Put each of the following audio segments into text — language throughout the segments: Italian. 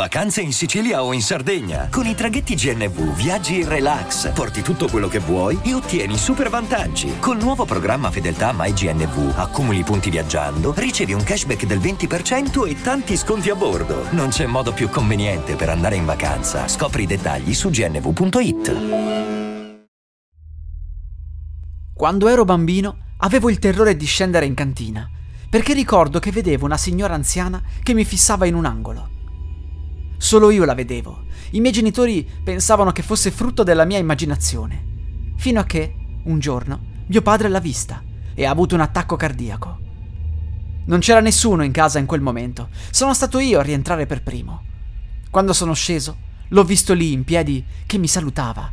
Vacanze in Sicilia o in Sardegna. Con i traghetti GNV viaggi in relax, porti tutto quello che vuoi e ottieni super vantaggi. Col nuovo programma Fedeltà MyGNV accumuli punti viaggiando, ricevi un cashback del 20% e tanti sconti a bordo. Non c'è modo più conveniente per andare in vacanza. Scopri i dettagli su gnv.it. Quando ero bambino avevo il terrore di scendere in cantina, perché ricordo che vedevo una signora anziana che mi fissava in un angolo. Solo io la vedevo. I miei genitori pensavano che fosse frutto della mia immaginazione. Fino a che, un giorno, mio padre l'ha vista e ha avuto un attacco cardiaco. Non c'era nessuno in casa in quel momento. Sono stato io a rientrare per primo. Quando sono sceso, l'ho visto lì in piedi che mi salutava,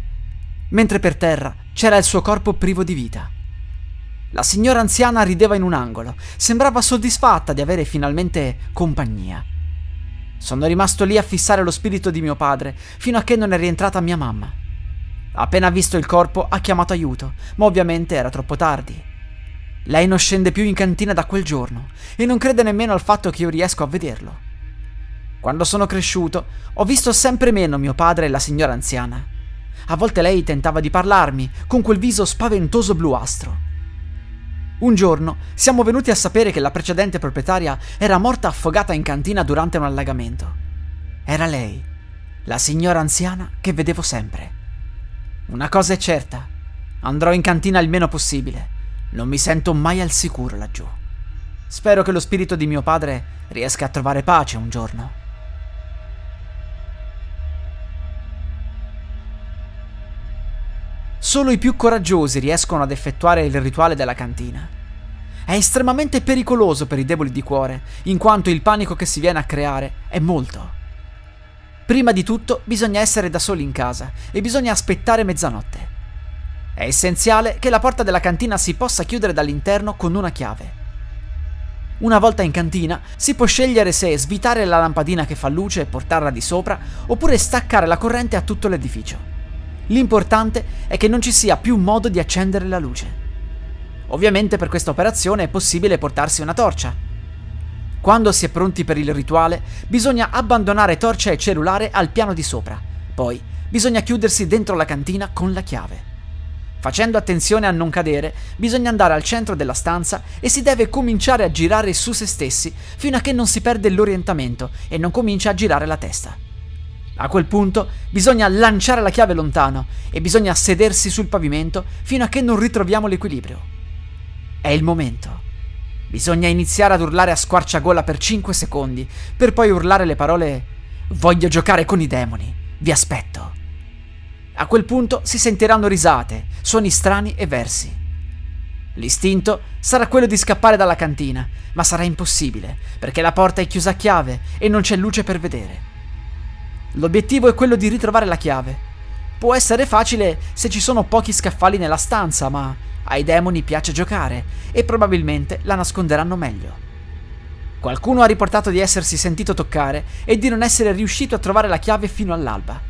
mentre per terra c'era il suo corpo privo di vita. La signora anziana rideva in un angolo, sembrava soddisfatta di avere finalmente compagnia. Sono rimasto lì a fissare lo spirito di mio padre fino a che non è rientrata mia mamma. Appena visto il corpo ha chiamato aiuto, ma ovviamente era troppo tardi. Lei non scende più in cantina da quel giorno e non crede nemmeno al fatto che io riesco a vederlo. Quando sono cresciuto ho visto sempre meno mio padre e la signora anziana. A volte lei tentava di parlarmi con quel viso spaventoso bluastro. Un giorno siamo venuti a sapere che la precedente proprietaria era morta affogata in cantina durante un allagamento. Era lei, la signora anziana che vedevo sempre. Una cosa è certa, andrò in cantina il meno possibile. Non mi sento mai al sicuro laggiù. Spero che lo spirito di mio padre riesca a trovare pace un giorno. Solo i più coraggiosi riescono ad effettuare il rituale della cantina. È estremamente pericoloso per i deboli di cuore, in quanto il panico che si viene a creare è molto. Prima di tutto bisogna essere da soli in casa e bisogna aspettare mezzanotte. È essenziale che la porta della cantina si possa chiudere dall'interno con una chiave. Una volta in cantina si può scegliere se svitare la lampadina che fa luce e portarla di sopra oppure staccare la corrente a tutto l'edificio. L'importante è che non ci sia più modo di accendere la luce. Ovviamente per questa operazione è possibile portarsi una torcia. Quando si è pronti per il rituale, bisogna abbandonare torcia e cellulare al piano di sopra. Poi bisogna chiudersi dentro la cantina con la chiave. Facendo attenzione a non cadere, bisogna andare al centro della stanza e si deve cominciare a girare su se stessi fino a che non si perde l'orientamento e non comincia a girare la testa. A quel punto bisogna lanciare la chiave lontano e bisogna sedersi sul pavimento fino a che non ritroviamo l'equilibrio. È il momento. Bisogna iniziare ad urlare a squarciagola per 5 secondi, per poi urlare le parole Voglio giocare con i demoni, vi aspetto. A quel punto si sentiranno risate, suoni strani e versi. L'istinto sarà quello di scappare dalla cantina, ma sarà impossibile, perché la porta è chiusa a chiave e non c'è luce per vedere. L'obiettivo è quello di ritrovare la chiave. Può essere facile se ci sono pochi scaffali nella stanza, ma ai demoni piace giocare e probabilmente la nasconderanno meglio. Qualcuno ha riportato di essersi sentito toccare e di non essere riuscito a trovare la chiave fino all'alba.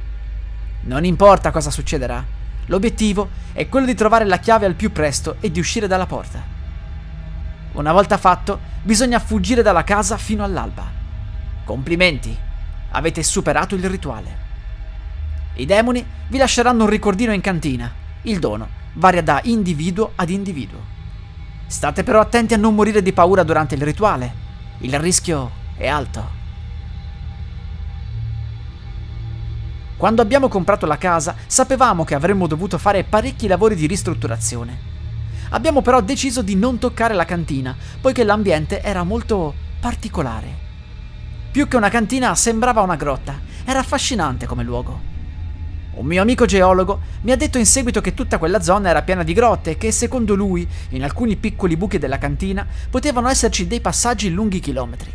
Non importa cosa succederà, l'obiettivo è quello di trovare la chiave al più presto e di uscire dalla porta. Una volta fatto, bisogna fuggire dalla casa fino all'alba. Complimenti! Avete superato il rituale. I demoni vi lasceranno un ricordino in cantina. Il dono varia da individuo ad individuo. State però attenti a non morire di paura durante il rituale. Il rischio è alto. Quando abbiamo comprato la casa sapevamo che avremmo dovuto fare parecchi lavori di ristrutturazione. Abbiamo però deciso di non toccare la cantina, poiché l'ambiente era molto particolare. Più che una cantina sembrava una grotta. Era affascinante come luogo. Un mio amico geologo mi ha detto in seguito che tutta quella zona era piena di grotte e che secondo lui, in alcuni piccoli buchi della cantina, potevano esserci dei passaggi lunghi chilometri.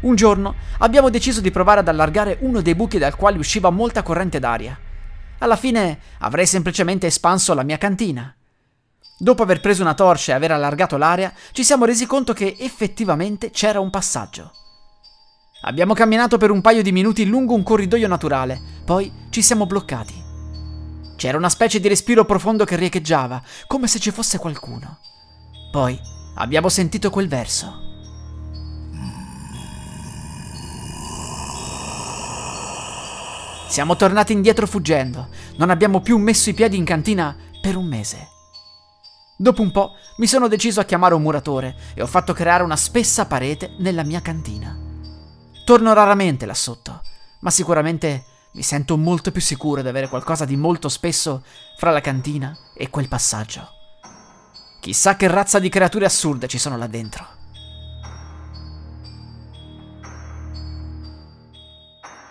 Un giorno abbiamo deciso di provare ad allargare uno dei buchi dal quale usciva molta corrente d'aria. Alla fine avrei semplicemente espanso la mia cantina. Dopo aver preso una torcia e aver allargato l'area, ci siamo resi conto che effettivamente c'era un passaggio. Abbiamo camminato per un paio di minuti lungo un corridoio naturale, poi ci siamo bloccati. C'era una specie di respiro profondo che riecheggiava, come se ci fosse qualcuno. Poi abbiamo sentito quel verso. Siamo tornati indietro fuggendo. Non abbiamo più messo i piedi in cantina per un mese. Dopo un po' mi sono deciso a chiamare un muratore e ho fatto creare una spessa parete nella mia cantina. Torno raramente là sotto, ma sicuramente mi sento molto più sicuro di avere qualcosa di molto spesso fra la cantina e quel passaggio. Chissà che razza di creature assurde ci sono là dentro.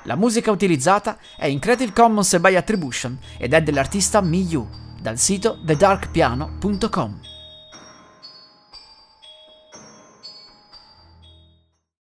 La musica utilizzata è in Creative Commons by Attribution ed è dell'artista Miyu dal sito thedarkpiano.com.